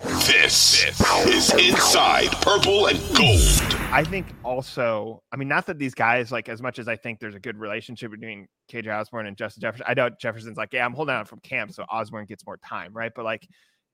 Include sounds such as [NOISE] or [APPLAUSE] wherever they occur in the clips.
This is Inside Purple and Gold. I think also, I mean, not that these guys, like, as much as I think there's a good relationship between KJ Osborn and Justin Jefferson, I know Jefferson's like, yeah, I'm holding out from camp, so Osborn gets more time, right? But like,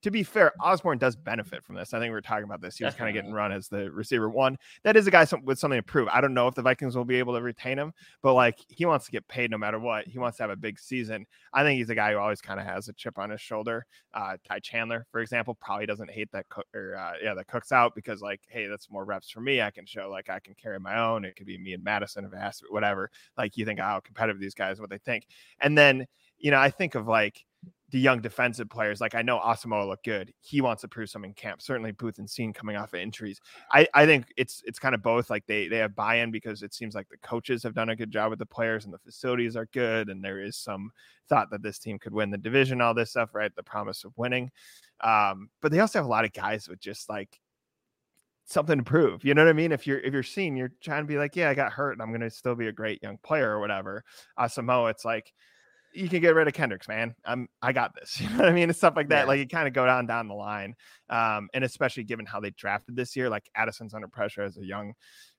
to be fair, Osborn does benefit from this. I think we were talking about this. He was kind of getting run as the receiver one. That is a guy with something to prove. I don't know if the Vikings will be able to retain him, but like he wants to get paid no matter what. He wants to have a big season. I think he's a guy who always kind of has a chip on his shoulder. Uh, Ty Chandler, for example, probably doesn't hate that cook or uh, yeah, that cooks out because like, hey, that's more reps for me. I can show like I can carry my own. It could be me and Mattison if asked, whatever. Like you think how competitive these guys, what they think, and then you know I think of like the young defensive players. Like I know Asamoah looked good. He wants to prove something in camp. Certainly Booth and Cine coming off of injuries. I, I think it's it's kind of both. Like they they have buy-in because it seems like the coaches have done a good job with the players and the facilities are good. And there is some thought that this team could win the division, all this stuff, right? The promise of winning. Um, but they also have a lot of guys with just like something to prove. You know what I mean? If you're if you're seeing, you're trying to be like, yeah, I got hurt and I'm gonna still be a great young player or whatever. Asamoah, it's like you can get rid of Kendricks, man. I'm I got this. [LAUGHS] You know what I mean? It's stuff like that. Yeah. Like you kind of go down down the line. Um, and especially given how they drafted this year, like Addison's under pressure as a young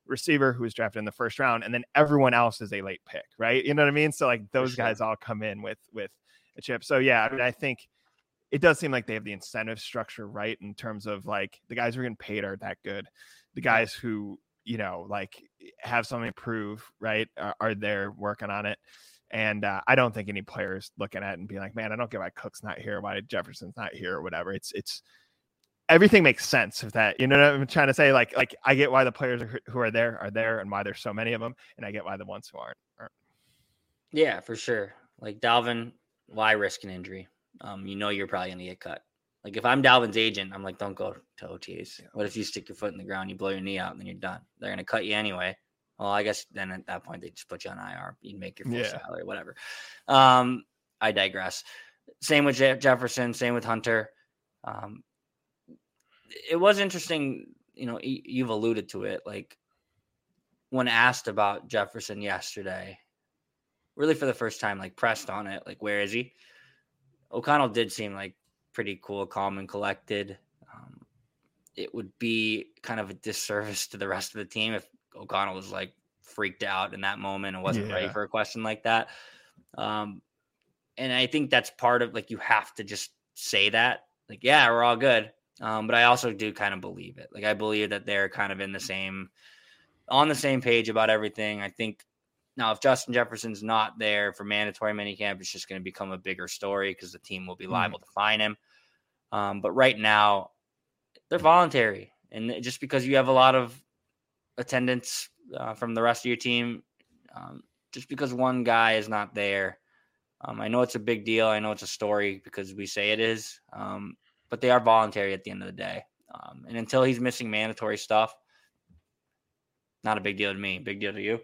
receiver who was drafted in the first round, and then everyone else is a late pick, right? You know what I mean? So like those sure. guys all come in with with a chip. So yeah, I mean, I think it does seem like they have the incentive structure right in terms of like the guys who are getting paid are that good. The guys who, you know, like have something to prove, right, are, are there working on it. And uh, I don't think any players looking at it and being like, man, I don't get why Cook's not here, why Jefferson's not here, or whatever. It's it's everything makes sense if that you know what I'm trying to say. Like like I get why the players are, who are there are there and why there's so many of them, and I get why the ones who aren't aren't. Yeah, for sure. Like Dalvin, why risk an injury? Um, you know you're probably gonna get cut. Like if I'm Dalvin's agent, I'm like, don't go to OTAs. What if you stick your foot in the ground, you blow your knee out, and then you're done? They're gonna cut you anyway. Well, I guess then at that point they just put you on IR. You make your full yeah. salary, whatever. Um, I digress. Same with Je- Jefferson. Same with Hunter. Um, it was interesting. You know, you've alluded to it. Like when asked about Jefferson yesterday, really for the first time, like pressed on it, like where is he? O'Connell did seem like pretty cool, calm, and collected. Um, it would be kind of a disservice [LAUGHS] to the rest of the team if O'Connell was like freaked out in that moment and wasn't yeah. ready for a question like that. Um, and I think that's part of like you have to just say that, like, yeah, we're all good. Um, but I also do kind of believe it. Like I believe that they're kind of in the same on the same page about everything. I think now if Justin Jefferson's not there for mandatory minicamp, it's just going to become a bigger story because the team will be liable mm. to fine him. Um, but right now, they're voluntary, and just because you have a lot of attendance uh, from the rest of your team. Um, just because one guy is not there, um, I know it's a big deal. I know it's a story because we say it is, um, but they are voluntary at the end of the day. Um, and until he's missing mandatory stuff, not a big deal to me. Big deal to you?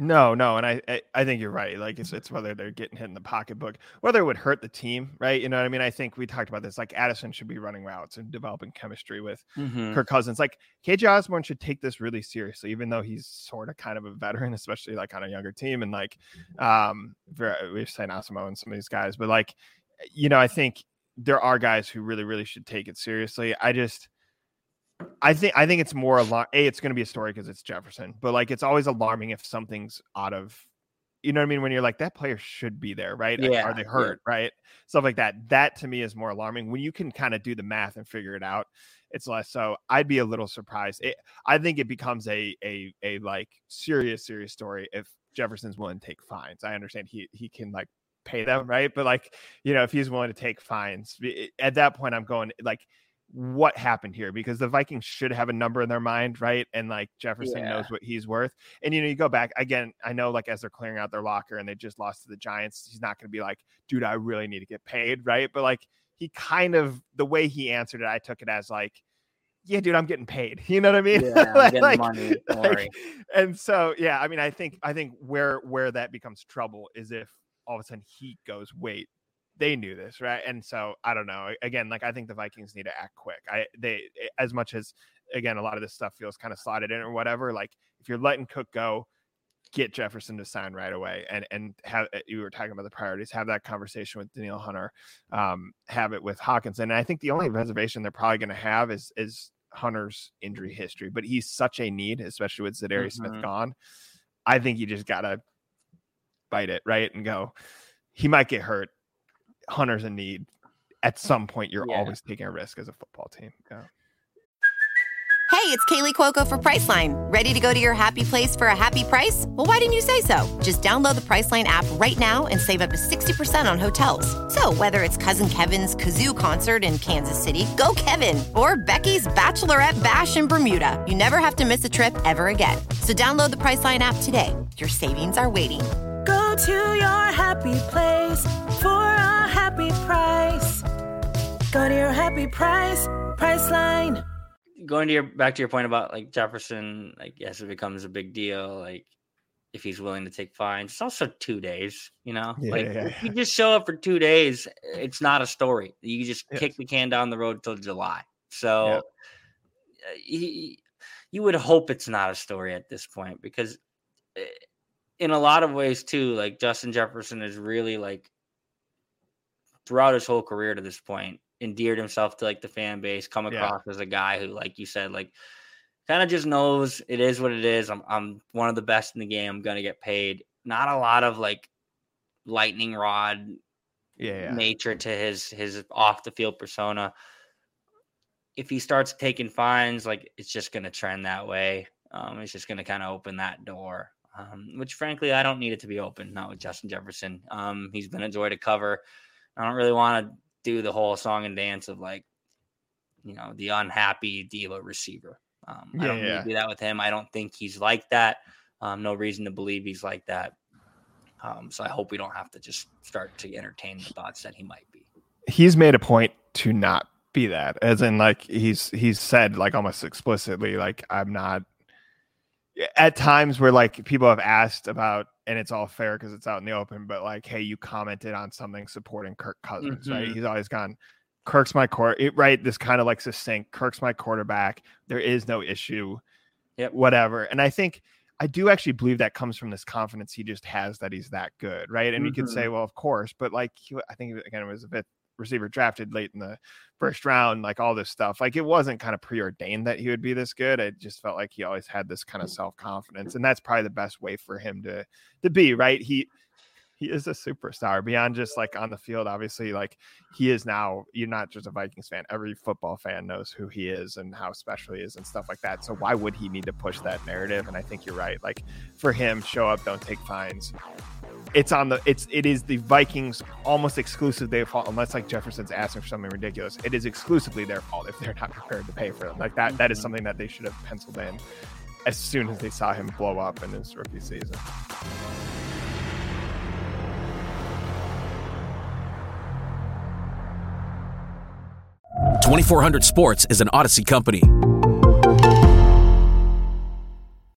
No, no, and I, I, I think you're right. Like it's it's whether they're getting hit in the pocketbook, whether it would hurt the team, right? You know what I mean? I think we talked about this. Like Addison should be running routes and developing chemistry with mm-hmm. Kirk Cousins. Like KJ Osborn should take this really seriously, even though he's sort of kind of a veteran, [LAUGHS] especially like on a younger team. And like um we've seen Asamoah and some of these guys, but like you know, I think there are guys who really, really should take it seriously. I just I think I think it's more alarm. A, it's going to be a story because it's Jefferson, but like it's always alarming if something's out of, you know what I mean? When you're like that player should be there, right? Yeah. Are they hurt, yeah. right? Stuff like that. That to me is more alarming. When you can kind of do the math and figure it out, it's less. So I'd be a little surprised. It, I think it becomes a a a like serious serious story if Jefferson's willing to take fines. I understand he he can like pay them, right? But like you know if he's willing to take fines at that point, I'm going like what happened here because the Vikings should have a number in their mind, right? And like Jefferson Yeah. knows what he's worth. And you know, you go back again. I know, like as they're clearing out their locker and they just lost to the Giants, he's not going to be like, "Dude, I really need to get paid," right? But like he kind of the way he answered it, I took it as like, "Yeah, dude, I'm getting paid." [LAUGHS] You know what I mean? Yeah, [LAUGHS] I'm getting money, don't like- and so yeah, I mean, I think I think where where that becomes trouble is if all of a sudden he goes, "Wait." They knew this, right? And so I don't know. Again, like I think the Vikings need to act quick. I they as much as again a lot of this stuff feels kind of slotted in or whatever. Like if you're letting Cook go, get Jefferson to sign right away and and have uh, you were talking about the priorities. Have that conversation with Danielle Hunter. Um, have it with Hockenson. And I think the only reservation they're probably going to have is is Hunter's injury history. But he's such a need, especially with Za'Darius Smith Mhm. gone. I think you just gotta bite it right and go. He might get hurt. Hunter's in need. At some point, you're Yeah. always taking a risk as a football team. Yeah. Hey, it's Kaley Cuoco for Priceline. Ready to go to your happy place for a happy price? Well, why didn't you say so? Just download the Priceline app right now and save up to 60% on hotels. So, whether it's Cousin Kevin's Kazoo concert in Kansas City, go Kevin, or Becky's Bachelorette Bash in Bermuda, you never have to miss a trip ever again. So, download the Priceline app today. Your savings are waiting. Go to your happy place for a happy price. Go to your happy price, Priceline. going to your back to your point about like Jefferson, like yes, it becomes a big deal. Like if he's willing to take fines, it's also two days. You know, Yeah, like yeah, if you just show up for two days, it's not a story. You just Yes. kick the can down the road till July. So Yeah. uh, he, you would hope it's not a story at this point because eh, in a lot of ways too, like Justin Jefferson is really like throughout his whole career to this point endeared himself to like the fan base come Yeah. across as a guy who like you said like kind of just knows it is what it is I'm, I'm one of the best in the game i'm gonna get paid not a lot of like lightning rod Yeah. yeah. nature to his his off the field persona if he starts taking fines like it's just going to trend that way um it's just going to kind of open that door um which frankly i don't need it to be open not with justin jefferson um he's been a joy to cover i don't really want to do the whole song and dance of like you know the unhappy diva receiver um i don't need yeah. to do that with him i don't think he's like that um no reason to believe he's like that um, so I hope we don't have to just start to entertain the thoughts that he might be. he's made a point to not be that as in like he's he's said like almost explicitly like i'm not at times where like people have asked about and it's all fair because it's out in the open but like hey you commented on something supporting kirk cousins right Mhm. he's always gone kirk's my court it, right this kind of like succinct kirk's my quarterback there is no issue Yep. whatever and i think I do actually believe that comes from this confidence he just has that he's that good, right? And you could say, well, of course, but like he, I think again it was a bit receiver drafted late in the hmm. first round, like all this stuff. Like it wasn't kind of preordained that he would be this good. It just felt like he always had this kind of hmm. self confidence, and that's probably the best way for him to to be, right? He he is a superstar beyond just like on the field. Obviously, like he is now. You're not just a Vikings fan. Every football fan knows who he is and how special he is and stuff like that. So why would he need to push that narrative? And I think you're right. Like for him, show up, don't take fines. It's on the. It's it is the Vikings almost exclusive their fault unless like Jefferson's asking for something ridiculous. It is exclusively their fault if they're not prepared to pay for them. Like that. That is something that they should have penciled in as soon as they saw him blow up in his rookie season. 2400 Sports is an Audacy company.